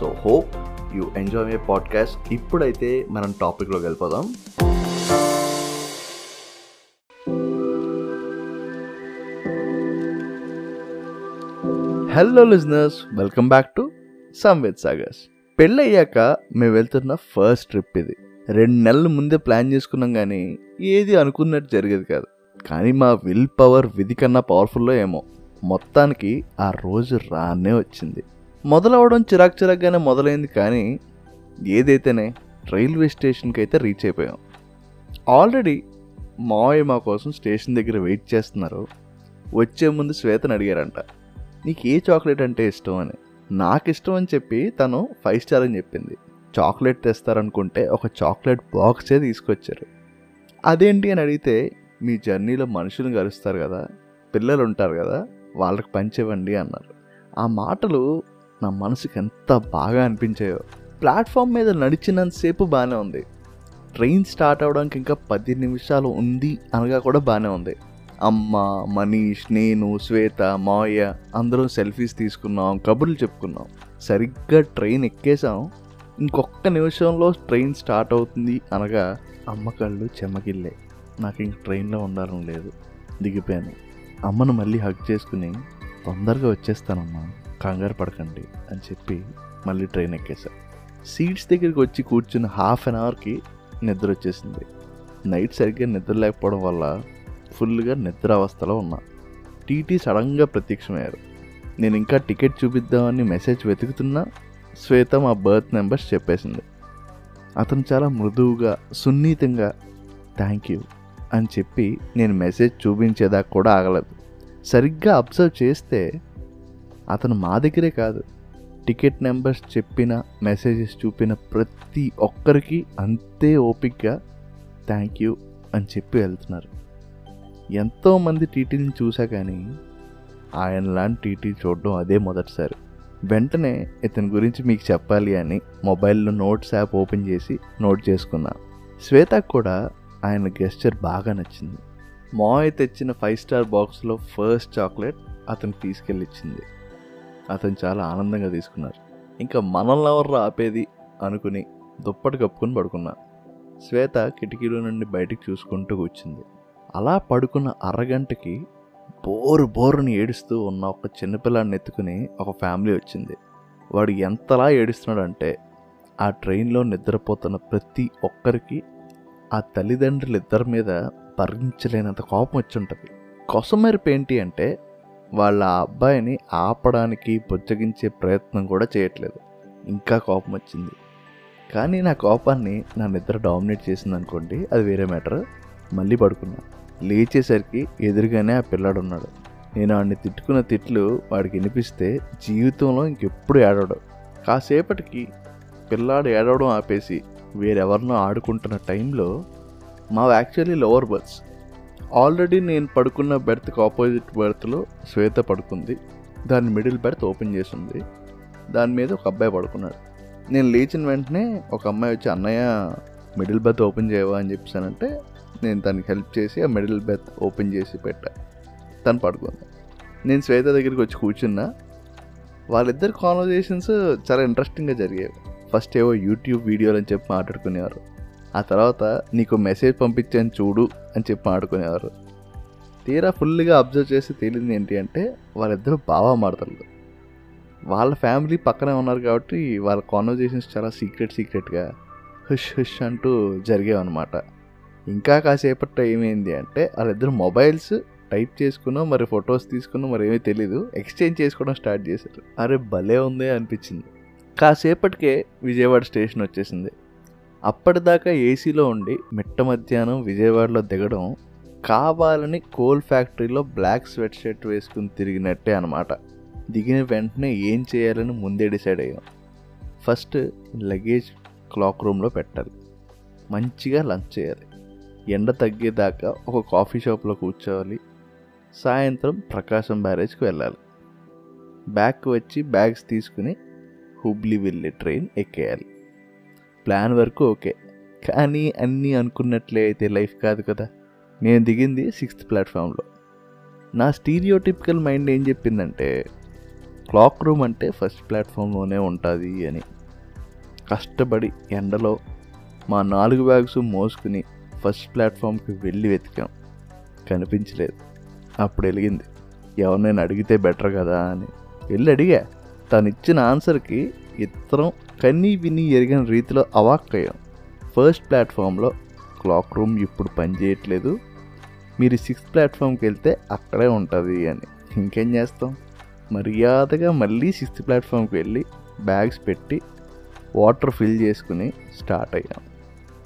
so hope you enjoy my podcast ఇప్పుడైతే మనం టాపిక్లోకి వెళ్ళిపోదాం. Hello listeners welcome back to Samved Sagar's పెళ్ళయ్యాక మేము వెళ్తున్న ఫస్ట్ ట్రిప్ ఇది. రెండు నెలల ముందే ప్లాన్ చేసుకున్నాం కానీ ఏది అనుకున్నట్టు జరిగేది కాదు. కానీ మా విల్ పవర్ విధి కన్నా పవర్ఫుల్లో ఏమో. మొత్తానికి ఆ రోజు రానే వచ్చింది. మొదలవడం చిరాక్ చిరాక్గానే మొదలైంది కానీ ఏదైతేనే రైల్వే స్టేషన్కి అయితే రీచ్ అయిపోయాం. ఆల్రెడీ మావయ్య మా కోసం స్టేషన్ దగ్గర వెయిట్ చేస్తున్నారు. వచ్చే ముందు శ్వేతను అడిగారంట. నీకు ఏ చాక్లెట్ అంటే ఇష్టం అని? నాకు ఇష్టం అని చెప్పి తను ఫైవ్ స్టార్ అని చెప్పింది. చాక్లెట్ తెస్తారనుకుంటే ఒక చాక్లెట్ బాక్సే తీసుకొచ్చారు. అదేంటి అని అడిగితే మీ జర్నీలో మనుషులు కలుస్తారు కదా పిల్లలు ఉంటారు కదా వాళ్ళకి పంచివ్వండి అన్నారు. ఆ మాటలు నా మనసుకి ఎంత బాగా అనిపించాయో. ప్లాట్ఫామ్ మీద నడిచినంతసేపు బాగానే ఉంది. ట్రైన్ స్టార్ట్ అవడానికి ఇంకా పది నిమిషాలు ఉంది అనగా కూడా బాగానే ఉంది. అమ్మ మనీష్ నేను శ్వేత మాయ అందరం సెల్ఫీస్ తీసుకున్నాం కబుర్లు చెప్పుకున్నాం. సరిగ్గా ట్రైన్ ఎక్కేసాం ఇంకొక నిమిషంలో ట్రైన్ స్టార్ట్ అవుతుంది అనగా అమ్మ కళ్ళు చెమ్మగిల్లే నాకు ఇంక ట్రైన్లో ఉండాలని లేదు. దిగిపోయాను. అమ్మను మళ్ళీ హగ్ చేసుకుని తొందరగా వచ్చేస్తానమ్మా. కంగారు పడకండి అని చెప్పి మళ్ళీ ట్రైన్ ఎక్కేసా సీట్స్ దగ్గరికి వచ్చి కూర్చున్న హాఫ్ అన్ అవర్కి నిద్ర వచ్చేసింది. నైట్ సరిగ్గా నిద్ర లేకపోవడం వల్ల ఫుల్గా నిద్ర అవస్థలో ఉన్నా. టీటీ సడన్గా ప్రత్యక్షమయ్యారు. నేను ఇంకా టికెట్ చూపిద్దామని మెసేజ్ వెతుకుతున్నా శ్వేత మా బర్త్ నెంబర్స్ చెప్పేసింది. అతను చాలా మృదువుగా సున్నితంగా థ్యాంక్ యూ అని చెప్పి నేను మెసేజ్ చూపించేదాకా కూడా ఆగలేదు. సరిగ్గా అబ్జర్వ్ చేస్తే అతను మా దగ్గరే కాదు. టికెట్ నెంబర్స్ చెప్పిన మెసేజెస్ చూపిన ప్రతి ఒక్కరికి అంతే ఓపిక్గా థ్యాంక్ యూ అని చెప్పి వెళ్తున్నారు. ఎంతోమంది టీటీని చూసా కానీ ఆయనలాంటి టీటీ చూడడం అదే మొదటిసారి. వెంటనే ఇతని గురించి మీకు చెప్పాలి అని మొబైల్లో నోట్స్ యాప్ ఓపెన్ చేసి నోట్ చేసుకున్నా. శ్వేతకు కూడా ఆయన గెస్చర్ బాగా నచ్చింది. మాయ్ తెచ్చిన ఫైవ్ స్టార్ బాక్స్లో ఫస్ట్ చాక్లెట్ అతను తీసుకెళ్ళి ఇచ్చింది అతను చాలా ఆనందంగా తీసుకున్నారు. ఇంకా మనల్ని ఎవరు ఆపేది? అనుకుని దుప్పటి కప్పుకొని పడుకున్నా. శ్వేత కిటికీలో నుండి బయటికి చూసుకుంటూ కూర్చుంది. అలా పడుకున్న అరగంటకి బోరు బోరుని ఏడుస్తూ ఉన్న ఒక చిన్నపిల్లాడిని ఎత్తుకుని ఒక ఫ్యామిలీ వచ్చింది. వాడు ఎంతలా ఏడుస్తున్నాడంటే ఆ ట్రైన్లో నిద్రపోతున్న ప్రతి ఒక్కరికి ఆ తల్లిదండ్రులు ఇద్దరి మీద భరించలేనంత కోపం వచ్చి ఉంటుంది. కొసమెరుపు ఏంటి అంటే వాళ్ళ అబ్బాయిని ఆపడానికి బుజ్జగించే ప్రయత్నం కూడా చేయట్లేదు. ఇంకా కోపం వచ్చింది. కానీ నా కోపాన్ని నా నిద్ర డామినేట్ చేసింది అనుకోండి అది వేరే మ్యాటర్. మళ్ళీ పడుకున్నా. లేచేసరికి ఎదురుగానే ఆ పిల్లాడు ఉన్నాడు నేను వాడిని తిట్టుకున్న తిట్లు వాడికి వినిపిస్తే జీవితంలో ఇంకెప్పుడు ఏడవడు. కాసేపటికి పిల్లాడు ఏడవడం ఆపేసి వేరెవరినో ఆడుకుంటున్న టైంలో మా యాక్చువల్లీ లోవర్ బర్త్స్ ఆల్రెడీ నేను పడుకున్న బెర్త్కి ఆపోజిట్ బెర్త్లో శ్వేత పడుకుంది. దాని మిడిల్ బెర్త్ ఓపెన్ చేసి ఉంది దాని మీద ఒక అబ్బాయి పడుకున్నాడు. నేను లేచిన వెంటనే ఒక అమ్మాయి వచ్చి అన్నయ్య మిడిల్ బెర్త్ ఓపెన్ చేయవా? అని చెప్పానంటే నేను తనకి హెల్ప్ చేసి ఆ మిడిల్ బెర్త్ ఓపెన్ చేసి పెట్టా. తను పడుకుంది. నేను శ్వేత దగ్గరికి వచ్చి కూర్చున్నా. వాళ్ళిద్దరు కాన్వర్జేషన్స్ చాలా ఇంట్రెస్టింగ్గా జరిగేవి. ఫస్ట్ ఏవో యూట్యూబ్ వీడియోలు అని చెప్పి మాట్లాడుకునేవారు. ఆ తర్వాత నీకు మెసేజ్ పంపించాను చూడు అని చెప్పి ఆడుకునేవారు. తీరా ఫుల్గా అబ్జర్వ్ చేసి తేలింది ఏంటి అంటే వాళ్ళిద్దరూ బాగా మాడతారు వాళ్ళ ఫ్యామిలీ పక్కనే ఉన్నారు కాబట్టి వాళ్ళ కాన్వర్జేషన్స్ చాలా సీక్రెట్ సీక్రెట్గా హుష్ హుష్ అంటూ జరిగేవన్నమాట. ఇంకా కాసేపట్లో ఏమైంది అంటే వాళ్ళిద్దరు మొబైల్స్ టైప్ చేసుకున్నా మరి ఫొటోస్ తీసుకున్నా మరి ఏమీ తెలీదు. ఎక్స్చేంజ్ చేసుకోవడం స్టార్ట్ చేశారు. అరే భలే ఉంది అనిపించింది. కాసేపటికే విజయవాడ స్టేషన్ వచ్చేసింది. అప్పటిదాకా ఏసీలో ఉండి మిట్ట మధ్యాహ్నం విజయవాడలో దిగడం కావాలని కోల్ ఫ్యాక్టరీలో బ్లాక్ స్వెట్ షర్ట్ వేసుకుని తిరిగినట్టే అనమాట దిగిన వెంటనే ఏం చేయాలని ముందే డిసైడ్ అయ్యాం. ఫస్ట్ లగేజ్ క్లాక్ రూమ్లో పెట్టాలి. మంచిగా లంచ్ చేయాలి. ఎండ తగ్గేదాకా ఒక కాఫీ షాప్లో కూర్చోవాలి. సాయంత్రం ప్రకాశం బ్యారేజ్కి వెళ్ళాలి. బ్యాక్ వచ్చి బ్యాగ్స్ తీసుకుని హుబ్లీ వెళ్ళే ట్రైన్ ఎక్కేయాలి. ప్లాన్ వరకు ఓకే. కానీ అన్నీ అనుకున్నట్లే అయితే లైఫ్ కాదు కదా. నేను దిగింది సిక్స్త్ ప్లాట్ఫామ్లో. నా స్టీరియోటిపికల్ మైండ్ ఏం చెప్పిందంటే క్లాక్ రూమ్ అంటే ఫస్ట్ ప్లాట్ఫామ్లోనే ఉంటుంది అని. కష్టపడి ఎండలో మా నాలుగు బ్యాగ్స్ మోసుకుని ఫస్ట్ ప్లాట్ఫామ్కి వెళ్ళి వెతికాం. కనిపించలేదు. అప్పుడు వెలిగింది. ఎవరినైనా అడిగితే బెటర్ కదా అని. వెళ్ళి అడిగా. తను ఇచ్చిన ఆన్సర్కి ఇద్దరం కన్నీ విని ఎరిగిన రీతిలో అవాక్కయ్యాం. ఫస్ట్ ప్లాట్ఫామ్లో క్లాక్ రూమ్ ఇప్పుడు పనిచేయట్లేదు మీరు సిక్స్త్ ప్లాట్ఫామ్కి వెళ్తే అక్కడే ఉంటుంది అని. ఇంకేం చేస్తాం? మర్యాదగా మళ్ళీ సిక్స్త్ ప్లాట్ఫామ్కి వెళ్ళి బ్యాగ్స్ పెట్టి వాటర్ ఫిల్ చేసుకుని స్టార్ట్ అయ్యాం.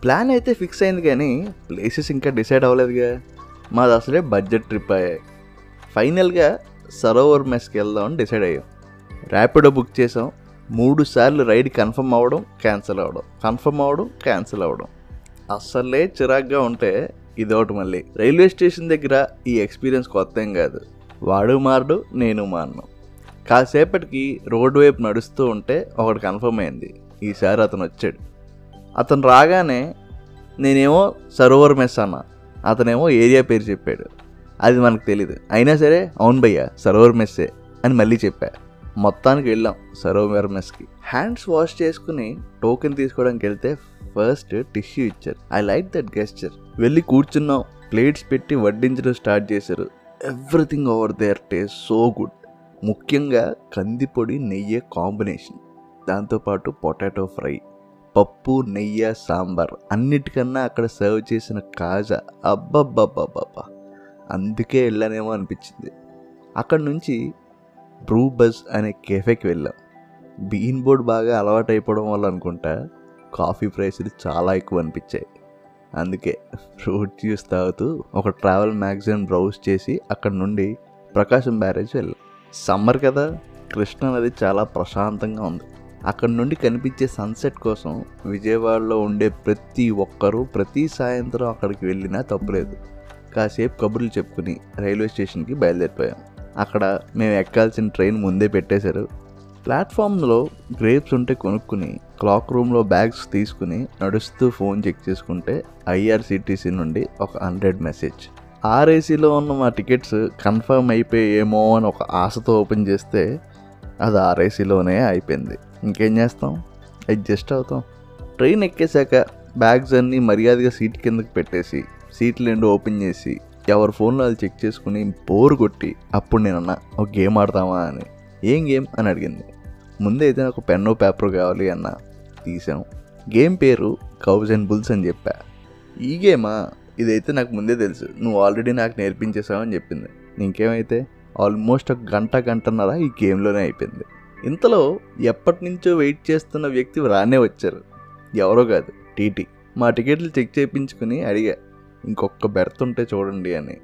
ప్లాన్ అయితే ఫిక్స్ అయింది కానీ ప్లేసెస్ ఇంకా డిసైడ్ అవ్వలేదుగా. మాది అసలే బడ్జెట్ ట్రిప్ అయ్యాయి ఫైనల్గా సరోవర్ మెస్కి వెళ్దామని డిసైడ్ అయ్యాం. ర్యాపిడో బుక్ చేసాం. మూడు సార్లు రైడ్ కన్ఫర్మ్ అవ్వడం క్యాన్సిల్ అవ్వడం కన్ఫర్మ్ అవ్వడం క్యాన్సిల్ అవ్వడం అస్సలే చిరాగ్గా ఉంటే ఇదొకటి మళ్ళీ. రైల్వే స్టేషన్ దగ్గర ఈ ఎక్స్పీరియన్స్ కొత్త ఏం కాదు. వాడు మారడు నేను మారను. కాసేపటికి రోడ్డు వైపు నడుస్తూ ఉంటే ఒకటి కన్ఫర్మ్ అయింది. ఈసారి అతను వచ్చాడు. అతను రాగానే నేనేమో సరోవర్ మెస్ అన్న. అతనేమో ఏరియా పేరు చెప్పాడు. అది మనకు తెలీదు. అయినా సరే అవును భయ్య సరోవర్ మెస్సే అని మళ్ళీ చెప్పా. మొత్తానికి వెళ్ళాం సరోవర్ మెస్కి హ్యాండ్స్ వాష్ చేసుకుని టోకెన్ తీసుకోవడానికి వెళ్తే ఫస్ట్ టిష్యూ ఇచ్చారు. ఐ లైక్ దట్ గెస్చర్ వెళ్ళి కూర్చున్నాం. ప్లేట్స్ పెట్టి వడ్డించడం స్టార్ట్ చేశారు. Everything over there taste so good ముఖ్యంగా కందిపొడి నెయ్యి కాంబినేషన్ దాంతోపాటు పొటాటో ఫ్రై పప్పు నెయ్యి సాంబార్ అన్నిటికన్నా అక్కడ సర్వ్ చేసిన కాజా అబ్బబ్బబ్బబ్బబ్బా. అందుకే వెళ్ళానేమో అనిపించింది. అక్కడ నుంచి బ్రూ బజ్ అనే కెఫేకి వెళ్ళాం. బీన్ బోర్డ్ బాగా అలవాటు అయిపోవడం వల్ల అనుకుంటా కాఫీ ప్రైసులు చాలా ఎక్కువ అనిపించాయి. అందుకే ఫ్రూట్ జ్యూస్ తాగుతూ ఒక ట్రావెల్ మ్యాగజైన్ బ్రౌజ్ చేసి అక్కడ నుండి ప్రకాశం బ్యారేజ్ వెళ్ళాం. సమ్మర్ కదా కృష్ణ నది చాలా ప్రశాంతంగా ఉంది. అక్కడ నుండి కనిపించే సన్సెట్ కోసం విజయవాడలో ఉండే ప్రతి ఒక్కరూ ప్రతి సాయంత్రం అక్కడికి వెళ్ళినా తప్పులేదు. కాసేపు కబుర్లు చెప్పుకుని రైల్వే స్టేషన్కి బయలుదేరిపోయాం. అక్కడ మేము ఎక్కాల్సిన ట్రైన్ ముందే పెట్టేశారు. ప్లాట్ఫామ్లో గ్రేప్స్ ఉంటే కొనుక్కుని క్లాక్ రూమ్లో బ్యాగ్స్ తీసుకుని నడుస్తూ ఫోన్ చెక్ చేసుకుంటే ఐఆర్సిటీసీ నుండి ఒక హండ్రెడ్ మెసేజ్. ఆర్ఏసీలో ఉన్న మా టికెట్స్ కన్ఫర్మ్ అయిపోయేమో అని ఒక ఆశతో ఓపెన్ చేస్తే అది ఆర్ఏసీలోనే అయిపోయింది. ఇంకేం చేస్తాం? అడ్జస్ట్ అవుతాం. ట్రైన్ ఎక్కేశాక బ్యాగ్స్ అన్నీ మర్యాదగా సీట్ కిందకి పెట్టేసి సీట్లు రెండు ఓపెన్ చేసి ఎవరి ఫోన్లో వాళ్ళు చెక్ చేసుకుని బోర్ కొట్టి అప్పుడు నేను అన్నా ఒక గేమ్ ఆడతామా అని. ఏం గేమ్? అని అడిగింది. ముందైతే నాకు పెన్ను పేపర్ కావాలి అన్న. తీసాం గేమ్ పేరు కౌజ్ అండ్ బుల్స్ అని చెప్పా. ఈ గేమా? ఇదైతే నాకు ముందే తెలుసు. నువ్వు ఆల్రెడీ నాకు నేర్పించేసావు అని చెప్పింది. ఇంకేమైతే ఆల్మోస్ట్ ఒక గంట గంటన్నర ఈ గేమ్లోనే అయిపోయింది. ఇంతలో ఎప్పటి నుంచో వెయిట్ చేస్తున్న వ్యక్తి రానే వచ్చారు. ఎవరో కాదు టీటీ. మా టికెట్లు చెక్ చేయించుకుని అడిగా ఇంకొక బెర్త్ ఉంటే చూడండి అని.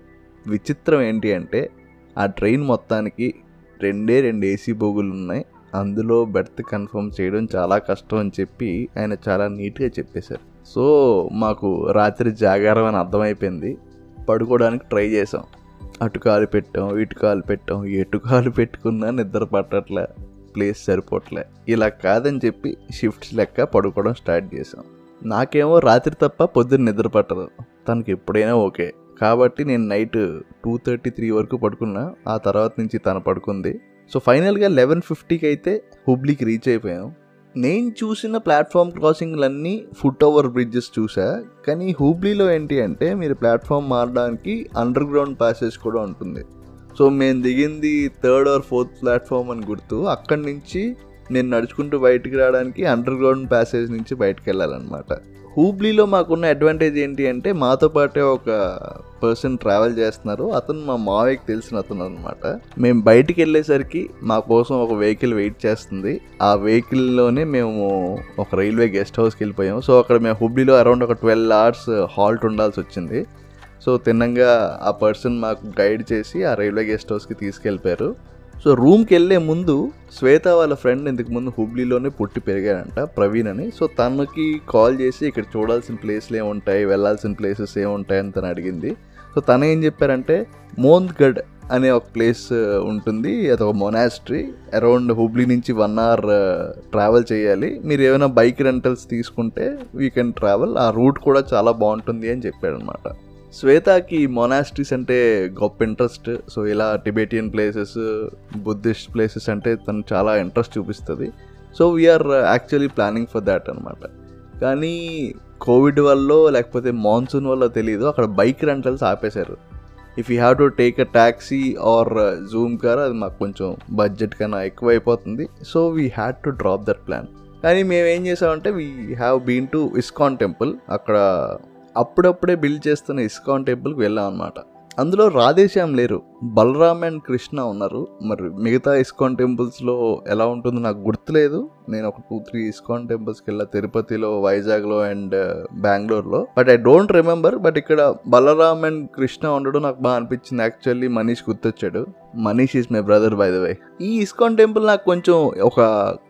విచిత్రం ఏంటి అంటే ఆ ట్రైన్ మొత్తానికి రెండే రెండు ఏసీ బోగులు ఉన్నాయి. అందులో బెర్త్ కన్ఫర్మ్ చేయడం చాలా కష్టం అని చెప్పి ఆయన చాలా నీట్గా చెప్పేశారు. సో మాకు రాత్రి జాగారం అని అర్థమైపోయింది. పడుకోవడానికి ట్రై చేసాం అటు కాలు పెట్టాం ఇటు కాలు పెట్టాం ఎటు కాలు పెట్టుకున్నా నిద్ర పట్టట్లే ప్లేస్ సరిపోవట్లే ఇలా కాదని చెప్పి షిఫ్ట్స్ లెక్క పడుకోవడం స్టార్ట్ చేసాం నాకేమో రాత్రి తప్ప పొద్దున్న నిద్ర పట్టదు. తనకి ఎప్పుడైనా ఓకే. కాబట్టి నేను నైట్ టూ థర్టీ త్రీ వరకు పడుకున్నా. ఆ తర్వాత నుంచి తను పడుకుంది. సో ఫైనల్గా లెవెన్ ఫిఫ్టీకి అయితే హుబ్లీకి రీచ్ అయిపోయాం. నేను చూసిన ప్లాట్ఫామ్ క్రాసింగ్లన్నీ ఫుట్ ఓవర్ బ్రిడ్జెస్ చూసా. కానీ హూబ్లీలో ఏంటి అంటే మీరు ప్లాట్ఫామ్ మారడానికి అండర్ గ్రౌండ్ ప్యాసేజ్ కూడా ఉంటుంది. సో మేము దిగింది థర్డ్ ఆర్ ఫోర్త్ ప్లాట్ఫామ్ అని గుర్తు. అక్కడి నుంచి నేను నడుచుకుంటూ బయటికి రావడానికి అండర్ గ్రౌండ్ ప్యాసేజ్ నుంచి బయటకు వెళ్ళాలన్నమాట. హూబ్లీలో మాకున్న అడ్వాంటేజ్ ఏంటి అంటే మాతో పాటే ఒక పర్సన్ ట్రావెల్ చేస్తున్నారు. అతను మా మావయ్యకి తెలిసిన అతను అనమాట మేము బయటికి వెళ్ళేసరికి మా కోసం ఒక వెహికల్ వెయిట్ చేస్తుంది. ఆ వెహికల్లోనే మేము ఒక రైల్వే గెస్ట్ హౌస్కి వెళ్ళిపోయాము. సో అక్కడ మేము హుబ్లీలో అరౌండ్ ఒక ట్వెల్వ్ అవర్స్ హాల్ట్ ఉండాల్సి వచ్చింది. సో తిన్నంగా ఆ పర్సన్ మాకు గైడ్ చేసి ఆ రైల్వే గెస్ట్ హౌస్కి తీసుకెళ్ళిపోయారు. సో రూమ్కి వెళ్ళే ముందు శ్వేత వాళ్ళ ఫ్రెండ్ ఇంతకు ముందు హుబ్లీలోనే పుట్టి పెరిగాడంట ప్రవీణ్ అని. సో తనకి కాల్ చేసి ఇక్కడ చూడాల్సిన ప్లేస్లు ఏముంటాయి వెళ్ళాల్సిన ప్లేసెస్ ఏముంటాయి అని తను అడిగింది. సో తను ఏం చెప్పారంటే మోంద్గఢ్ అనే ఒక ప్లేస్ ఉంటుంది అది ఒక మొనాస్ట్రీ అరౌండ్ హుబ్లీ నుంచి వన్ అవర్ ట్రావెల్ చేయాలి. మీరు ఏమైనా బైక్ రెంటల్స్ తీసుకుంటే వీ కెన్ ట్రావెల్ ఆ రూట్ కూడా చాలా బాగుంటుంది అని చెప్పాడనమాట. అనమాట శ్వేతకి మొనాస్ట్రీస్ అంటే గొప్ప ఇంట్రెస్ట్ సో ఇలా టిబెటియన్ ప్లేసెస్ బుద్ధిస్ట్ ప్లేసెస్ అంటే తను చాలా ఇంట్రెస్ట్ చూపిస్తుంది. So we're actually planning for that అనమాట కానీ కోవిడ్ వల్ల లేకపోతే మాన్సూన్ వల్ల తెలియదు అక్కడ బైక్ రెంటల్స్ ఆపేశారు. If you have to take a taxi or zoom car అది మాకు కొంచెం బడ్జెట్ కన్నా ఎక్కువ అయిపోతుంది so we had to drop that plan కానీ మేము ఏం చేసామంటే we have been to ISKCON temple అక్కడ అప్పుడప్పుడే బిల్డ్ చేస్తున్న ఇస్కాన్ టెంపుల్కి వెళ్ళాం అనమాట అందులో రాధేశ్యామ్ లేరు. బలరామ్ అండ్ కృష్ణ ఉన్నారు. మరి మిగతా ఇస్కాన్ టెంపుల్స్లో ఎలా ఉంటుందో నాకు గుర్తులేదు. నేను ఒక టూ త్రీ ఇస్కాన్ టెంపుల్స్కి వెళ్ళా. తిరుపతిలో వైజాగ్లో అండ్ బెంగళూరులో. But I don't remember. But ఇక్కడ బలరామ్ అండ్ కృష్ణ ఉండడం నాకు బాగా అనిపించింది. Actually Manish గుర్తొచ్చాడు. Manish is my brother by the way. ఈ ఇస్కాన్ టెంపుల్ నాకు కొంచెం ఒక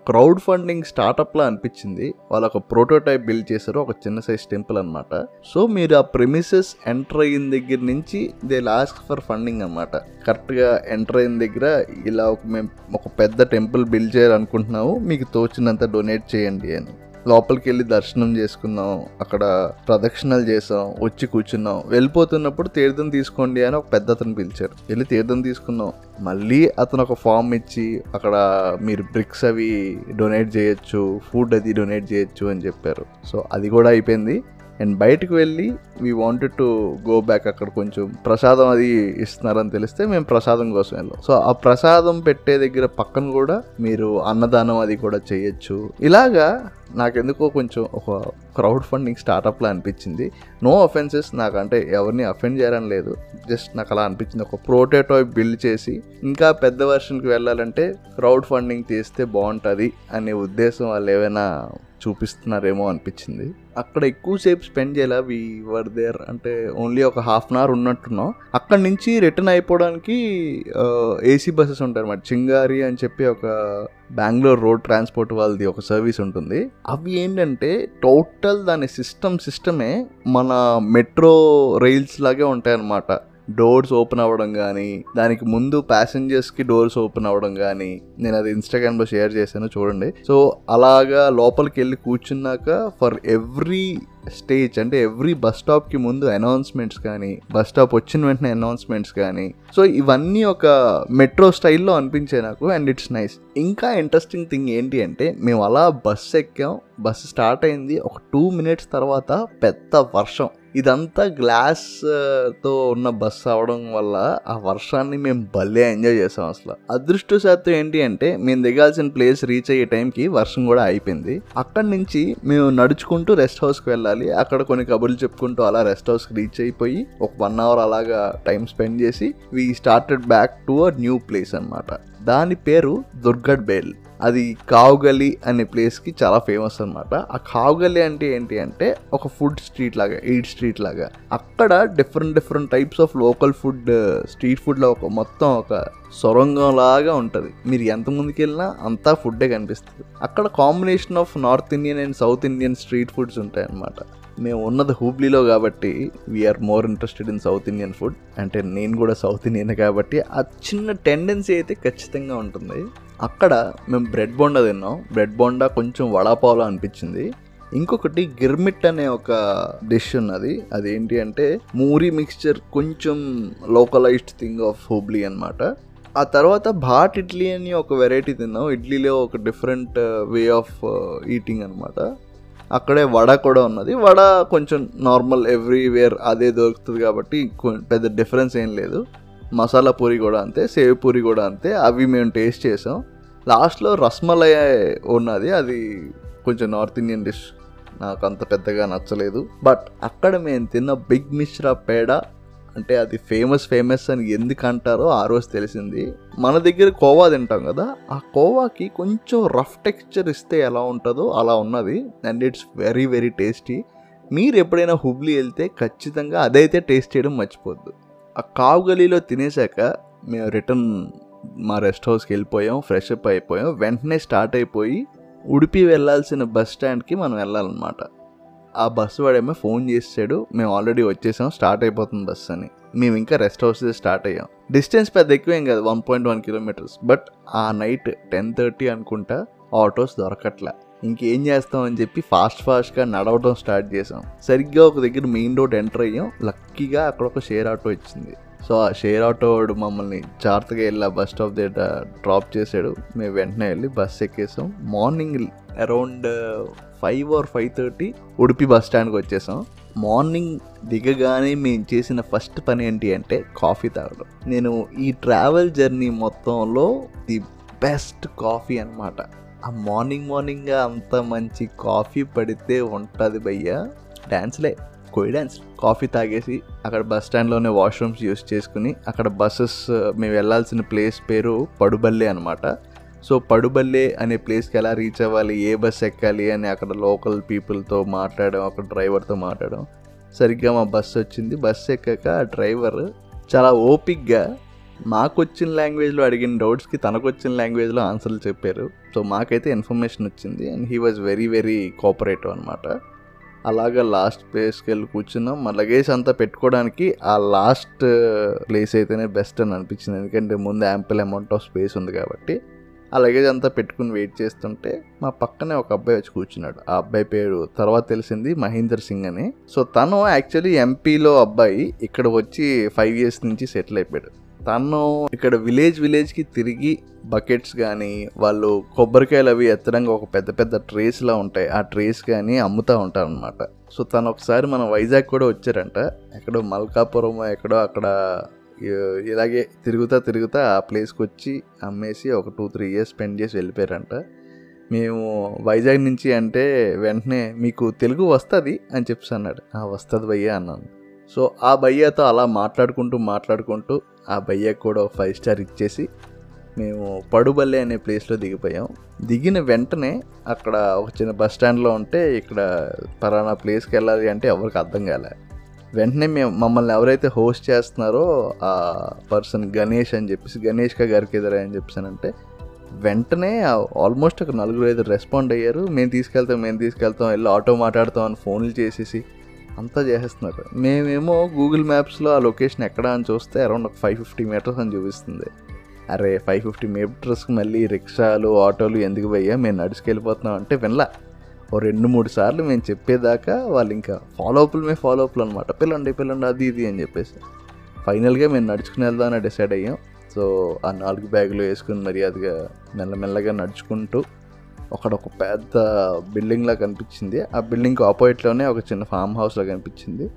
క్రౌడ్ ఫండింగ్ స్టార్టప్లా అనిపించింది. వాళ్ళు ఒక ప్రోటోటైప్ బిల్డ్ చేశారు. ఒక చిన్న సైజ్ టెంపుల్ అనమాట సో మీరు ఆ ప్రెమిసెస్ ఎంటర్ అయిన దగ్గర నుంచి దే లాస్ట్ ఫర్ ఫండింగ్ అనమాట కరెక్ట్గా ఎంటర్ అయిన దగ్గర ఇలా ఒక మేము ఒక పెద్ద టెంపుల్ బిల్డ్ చేయాలనుకుంటున్నాము మీకు తోచినంత డొనేట్ చేయండి అని. లోపలికి వెళ్ళి దర్శనం చేసుకున్నాం అక్కడ ప్రదక్షిణలు చేసాం వచ్చి కూర్చున్నాం. వెళ్ళిపోతున్నప్పుడు తీర్థం తీసుకోండి అని ఒక పెద్ద అతను పిలిచారు. వెళ్ళి తీర్థం తీసుకున్నాం మళ్ళీ అతను ఒక ఫామ్ ఇచ్చి అక్కడ మీరు బ్రిక్స్ అవి డొనేట్ చేయొచ్చు ఫుడ్ అది డొనేట్ చేయొచ్చు అని చెప్పారు. సో అది కూడా అయిపోయింది. అండ్ బయటకు వెళ్ళి we wanted to go back అక్కడ కొంచెం ప్రసాదం అది ఇస్తున్నారని తెలిస్తే మేము ప్రసాదం కోసం వెళ్ళాం. సో ఆ ప్రసాదం పెట్టే దగ్గర పక్కన కూడా మీరు అన్నదానం అది కూడా చేయొచ్చు. ఇలాగా నాకెందుకో కొంచెం ఒక క్రౌడ్ ఫండింగ్ స్టార్టప్లా అనిపించింది. నో అఫెన్సెస్ నాకు అంటే ఎవరిని అఫెండ్ చేయడం లేదు. జస్ట్ నాకు అలా అనిపించింది. ఒక ప్రోటోటైప్ బిల్డ్ చేసి ఇంకా పెద్ద వర్షన్కి వెళ్ళాలంటే క్రౌడ్ ఫండింగ్ చేస్తే బాగుంటుంది అనే ఉద్దేశం వాళ్ళు ఏమైనా చూపిస్తున్నారేమో అనిపించింది. అక్కడ ఎక్కువసేపు స్పెండ్ చేయాల? వి వర్ దేర్ అంటే ఓన్లీ ఒక హాఫ్ అన్ అవర్ ఉన్నట్టున్నాం. అక్కడ నుంచి రిటర్న్ అయిపోవడానికి ఏసీ బస్సెస్ ఉంటాయి అన్నమాట. చింగారి అని చెప్పి ఒక బెంగళూరు రోడ్ ట్రాన్స్పోర్ట్ వాళ్ళది ఒక సర్వీస్ ఉంటుంది. అవి ఏంటంటే టోటల్ దాని సిస్టమ్ సిస్టమే మన మెట్రో రైల్స్ లాగే ఉంటాయి అన్నమాట డోర్స్ ఓపెన్ అవ్వడం కానీ దానికి ముందు ప్యాసింజర్స్కి డోర్స్ ఓపెన్ అవ్వడం కానీ నేను అది ఇన్స్టాగ్రామ్లో షేర్ చేశాను చూడండి. సో అలాగా లోపలికి వెళ్ళి కూర్చున్నాక ఫర్ ఎవ్రీ స్టేజ్ అంటే ఎవ్రీ బస్ స్టాప్కి ముందు అనౌన్స్మెంట్స్ కానీ బస్ స్టాప్ వచ్చిన వెంటనే అనౌన్స్మెంట్స్ కానీ సో ఇవన్నీ ఒక మెట్రో స్టైల్లో అనిపించాయి నాకు అండ్ ఇట్స్ నైస్ ఇంకా ఇంట్రెస్టింగ్ థింగ్ ఏంటి అంటే మేము అలా బస్ ఎక్కాం. బస్ స్టార్ట్ అయింది. ఒక టూ మినిట్స్ తర్వాత పెద్ద వర్షం. ఇదంతా గ్లాస్తో ఉన్న బస్ అవడం వల్ల ఆ వర్షాన్ని మేము భలే ఎంజాయ్ చేసాం అసలు. అదృష్టశాత్తు ఏంటి అంటే మేము దిగాల్సిన ప్లేస్ రీచ్ అయ్యే టైంకి వర్షం కూడా అయిపోయింది అక్కడి నుంచి మేము నడుచుకుంటూ రెస్ట్ హౌస్కి వెళ్ళాలి. అక్కడ కొన్ని కబుర్లు చెప్పుకుంటూ అలా రెస్ట్ హౌస్కి రీచ్ అయిపోయి ఒక వన్ అవర్ అలాగా టైం స్పెండ్ చేసి we started back to a new place అనమాట దాని పేరు దుర్గడ్ బేల్. అది కావుగలి అనే ప్లేస్కి చాలా ఫేమస్ అనమాట ఆ కావుగలి అంటే ఏంటి అంటే ఒక ఫుడ్ స్ట్రీట్ లాగా ఎయిట్ స్ట్రీట్ లాగా. అక్కడ different different types of local food street ఫుడ్లో ఒక మొత్తం ఒక సొరంగం లాగా ఉంటుంది. మీరు ఎంత ముందుకు వెళ్ళినా అంతా ఫుడ్డే కనిపిస్తుంది. అక్కడ combination of north Indian and south Indian street foods ఉంటాయి అన్నమాట మేము ఉన్నది హూబ్లీలో కాబట్టి we're more interested in south Indian food అంటే నేను కూడా సౌత్ ఇండియన్ కాబట్టి ఆ చిన్న టెండెన్సీ అయితే ఖచ్చితంగా ఉంటుంది. అక్కడ మేము బ్రెడ్ బోండా తిన్నాం. బ్రెడ్ బోండా కొంచెం వడాపావులో అనిపించింది. ఇంకొకటి గిర్మిట్ అనే ఒక డిష్ ఉన్నది. అదేంటి అంటే మూరీ మిక్స్చర్ కొంచెం లోకలైజ్డ్ థింగ్ ఆఫ్ హూబ్లీ అనమాట ఆ తర్వాత భాట్ ఇడ్లీ అని ఒక వెరైటీ తిన్నాం. ఇడ్లీలో ఒక డిఫరెంట్ వే ఆఫ్ ఈటింగ్ అనమాట అక్కడే వడ కూడా ఉన్నది. వడ కొంచెం నార్మల్ ఎవ్రీవేర్ అదే దొరుకుతుంది కాబట్టి పెద్ద డిఫరెన్స్ ఏం లేదు. మసాలా పూరి కూడా అంతే సేవ్ పూరి కూడా అంతే. అవి మేము టేస్ట్ చేసాం. లాస్ట్లో రస్మలై ఉన్నది. అది కొంచెం నార్త్ ఇండియన్ డిష్ నాకు అంత పెద్దగా నచ్చలేదు. బట్ అక్కడ మేము తిన్న బిగ్ మిశ్రా పేడ అంటే అది ఫేమస్ ఫేమస్ అని ఎందుకు అంటారో ఆ రోజు తెలిసింది. మన దగ్గర కోవా తింటాం కదా ఆ కోవాకి కొంచెం రఫ్ టెక్స్చర్ ఇస్తే ఎలా ఉంటుందో అలా ఉన్నది. And it's very very tasty మీరు ఎప్పుడైనా హుబ్లీ వెళ్తే ఖచ్చితంగా అదైతే టేస్ట్ చేయడం మర్చిపోద్దు. ఆ కావు గలీలో తినేసాక మేము రిటర్న్ మా రెస్ట్ హౌస్కి వెళ్ళిపోయాం ఫ్రెష్ అప్ అయిపోయాం. వెంటనే స్టార్ట్ అయిపోయి ఉడిపి వెళ్ళాల్సిన బస్ స్టాండ్కి మనం వెళ్ళాలన్నమాట. ఆ బస్సు వాడేమో ఫోన్ చేసాడు మేము ఆల్రెడీ వచ్చేసాం. స్టార్ట్ అయిపోతుంది బస్ అని. మేము ఇంకా రెస్ట్ హౌస్ స్టార్ట్ అయ్యాం. డిస్టెన్స్ పెద్ద ఎక్కువేం కాదు. One point one kilometres but ఆ నైట్ టెన్ థర్టీ అనుకుంటా ఆటోస్ దొరకట్లే. ఇంకేం చేస్తాం అని చెప్పి ఫాస్ట్ ఫాస్ట్గా నడవడం స్టార్ట్ చేసాం. సరిగ్గా ఒక దగ్గర మెయిన్ రోడ్ ఎంటర్ అయ్యాం. లక్కీగా అక్కడ ఒక షేర్ ఆటో ఇచ్చింది. సో ఆ షేర్ ఆటో వాడు మమ్మల్ని జాగ్రత్తగా వెళ్ళి ఆ బస్ స్టాప్ దగ్గర డ్రాప్ చేశాడు. మేము వెంటనే వెళ్ళి bus ఎక్కేసాం. Morning around five or five thirty Udupi bus స్టాండ్కి వచ్చేసాం. మార్నింగ్ దిగగానే మేము చేసిన ఫస్ట్ పని ఏంటి అంటే కాఫీ తాగడం. నేను ఈ ట్రావెల్ జర్నీ మొత్తంలో ది బెస్ట్ కాఫీ అనమాట ఆ మార్నింగ్ మార్నింగ్ అంత మంచి కాఫీ పడితే ఉంటుంది భయ్యా. డ్యాన్స్లే కోయి కాఫీ తాగేసి అక్కడ బస్ స్టాండ్లోనే వాష్రూమ్స్ యూస్ చేసుకుని అక్కడ బస్సెస్ uh, మేము వెళ్ళాల్సిన ప్లేస్ పేరు పడుబల్లే అనమాట సో పడుబల్లే అనే ప్లేస్కి ఎలా రీచ్ అవ్వాలి ఏ బస్ ఎక్కాలి అని అక్కడ లోకల్ పీపుల్తో మాట్లాడడం అక్కడ డ్రైవర్తో మాట్లాడడం. సరిగ్గా మా బస్సు వచ్చింది. బస్సు ఎక్కాక ఆ డ్రైవర్ చాలా ఓపిక్గా మాకు వచ్చిన లాంగ్వేజ్లో అడిగిన డౌట్స్కి తనకు వచ్చిన లాంగ్వేజ్లో ఆన్సర్లు చెప్పారు. సో మాకైతే ఇన్ఫర్మేషన్ వచ్చింది and he was very very cooperative అనమాట అలాగా లాస్ట్ ప్లేస్కి వెళ్ళి కూర్చున్నాం. మా లగేజ్ అంతా పెట్టుకోవడానికి ఆ లాస్ట్ ప్లేస్ uh, అయితేనే బెస్ట్ అని అనిపించింది. ఎందుకంటే ముందు యాంపుల్ అమౌంట్ ఆఫ్ స్పేస్ ఉంది కాబట్టి. ఆ లగేజ్ అంతా పెట్టుకుని వెయిట్ చేస్తుంటే మా పక్కనే ఒక అబ్బాయి వచ్చి కూర్చున్నాడు. ఆ అబ్బాయి పేరు తర్వాత తెలిసింది మహేందర్ సింగ్ అని. సో తను యాక్చువల్లీ ఎంపీలో అబ్బాయి ఇక్కడ వచ్చి ఫైవ్ ఇయర్స్ నుంచి సెటిల్ అయిపోయాడు. తను ఇక్కడ విలేజ్ విలేజ్కి తిరిగి బకెట్స్ కానీ వాళ్ళు కొబ్బరికాయలు అవి ఎత్తడానికి ఒక పెద్ద పెద్ద ట్రేస్లా ఉంటాయి. ఆ ట్రేస్ కానీ అమ్ముతూ ఉంటారు అనమాట సో తను ఒకసారి మన వైజాగ్ కూడా వచ్చారంట. ఎక్కడో మల్కాపురం ఎక్కడో అక్కడ ఇలాగే తిరుగుతా తిరుగుతా ఆ ప్లేస్కి వచ్చి అమ్మేసి ఒక టూ త్రీ ఇయర్స్ స్పెండ్ చేసి వెళ్ళిపోయారంట. మేము వైజాగ్ నుంచి అంటే వెంటనే మీకు తెలుగు వస్తుంది? అని చెప్పి అన్నాడు. "ఆ, వస్తుంది భయ్యా అన్నాను. సో ఆ భయ్యతో అలా మాట్లాడుకుంటూ మాట్లాడుకుంటూ ఆ భయ్యకు కూడా ఒక ఫైవ్ స్టార్ ఇచ్చేసి మేము పడుబల్లి అనే ప్లేస్లో దిగిపోయాం. దిగిన వెంటనే అక్కడ ఒక చిన్న బస్ స్టాండ్లో ఉంటే ఇక్కడ పలానా ప్లేస్కి వెళ్ళాలి అంటే ఎవరికి అర్థం కాలే. వెంటనే మేము మమ్మల్ని ఎవరైతే హోస్ట్ చేస్తున్నారో ఆ పర్సన్ గణేష్ అని చెప్పేసి గణేష్ గారికి ఎదురే అని చెప్పానంటే వెంటనే ఆల్మోస్ట్ ఒక నలుగురు ఐదు రెస్పాండ్ అయ్యారు. మేము తీసుకెళ్తాం మేము తీసుకెళ్తాం వెళ్ళి ఆటో మాట్లాడతాం అని ఫోన్లు చేసేసి అంతా చేసేస్తున్నారు. మేమేమో గూగుల్ మ్యాప్స్లో ఆ లొకేషన్ ఎక్కడ అని చూస్తే అరౌండ్ ఒక ఫైవ్ ఫిఫ్టీ మీటర్స్ అని చూపిస్తుంది. అరే ఫైవ్ ఫిఫ్టీ మీటర్స్కి మళ్ళీ రిక్షాలు ఆటోలు ఎందుకు పోయా మేము నడుచుకెళ్ళిపోతున్నాం అంటే వినలా. ఓ రెండు మూడు సార్లు మేము చెప్పేదాకా వాళ్ళు ఇంకా ఫాలో మేము ఫాలో అప్లు అనమాట పిల్లండి పిల్లండి అది ఇది అని చెప్పేసి. ఫైనల్గా మేము నడుచుకుని వెళ్దామని డిసైడ్ అయ్యాం. సో ఆ నాలుగు బ్యాగులు వేసుకుని మర్యాదగా మెల్లమెల్లగా నడుచుకుంటూ అక్కడ ఒక పెద్ద బిల్డింగ్ లా కనిపించింది. ఆ బిల్డింగ్ ఆపోజిట్లోనే ఒక చిన్న ఫామ్ హౌస్ లా కనిపించింది.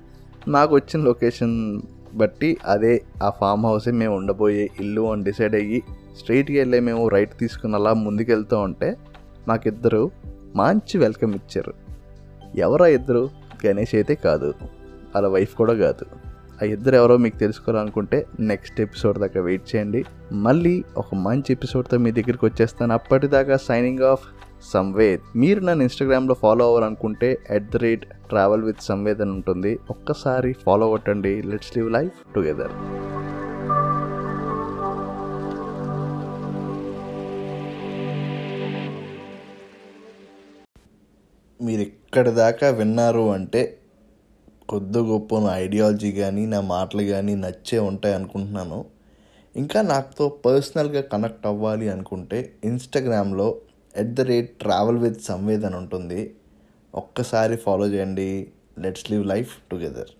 నాకు వచ్చిన లొకేషన్ బట్టి అదే ఆ ఫామ్ హౌసే మేము ఉండబోయే ఇల్లు అని డిసైడ్ అయ్యి స్ట్రైట్కి వెళ్ళే మేము రైట్ తీసుకుని అలా ముందుకెళ్తూ ఉంటే నాకిద్దరు మంచి వెల్కమ్ ఇచ్చారు. ఎవరా ఇద్దరు? గణేష్ అయితే కాదు. వాళ్ళ వైఫ్ కూడా కాదు. ఆ ఇద్దరు ఎవరో మీకు తెలుసుకోవాలనుకుంటే నెక్స్ట్ ఎపిసోడ్ దాకా వెయిట్ చేయండి. మళ్ళీ ఒక మంచి ఎపిసోడ్తో మీ దగ్గరికి వచ్చేస్తాను. అప్పటిదాకా సైనింగ్ ఆఫ్. సంవేద్. మీరు నన్ను ఇన్స్టాగ్రామ్లో ఫాలో అవ్వాలనుకుంటే at the rate travel with Samved అని ఉంటుంది. ఒక్కసారి ఫాలో కొట్టండి. లెట్స్ లివ్ లైఫ్ టుగెదర్ మీరు ఇక్కడి దాకా విన్నారు అంటే కొద్ది గొప్ప నా ఐడియాలజీ కానీ నా మాటలు కానీ నచ్చే ఉంటాయి అనుకుంటున్నాను. ఇంకా నాతో పర్సనల్గా కనెక్ట్ అవ్వాలి అనుకుంటే ఇన్స్టాగ్రామ్లో at the rate travel with Samved అని ఉంటుంది. ఒక్కసారి ఫాలో చేయండి. Let's live life together.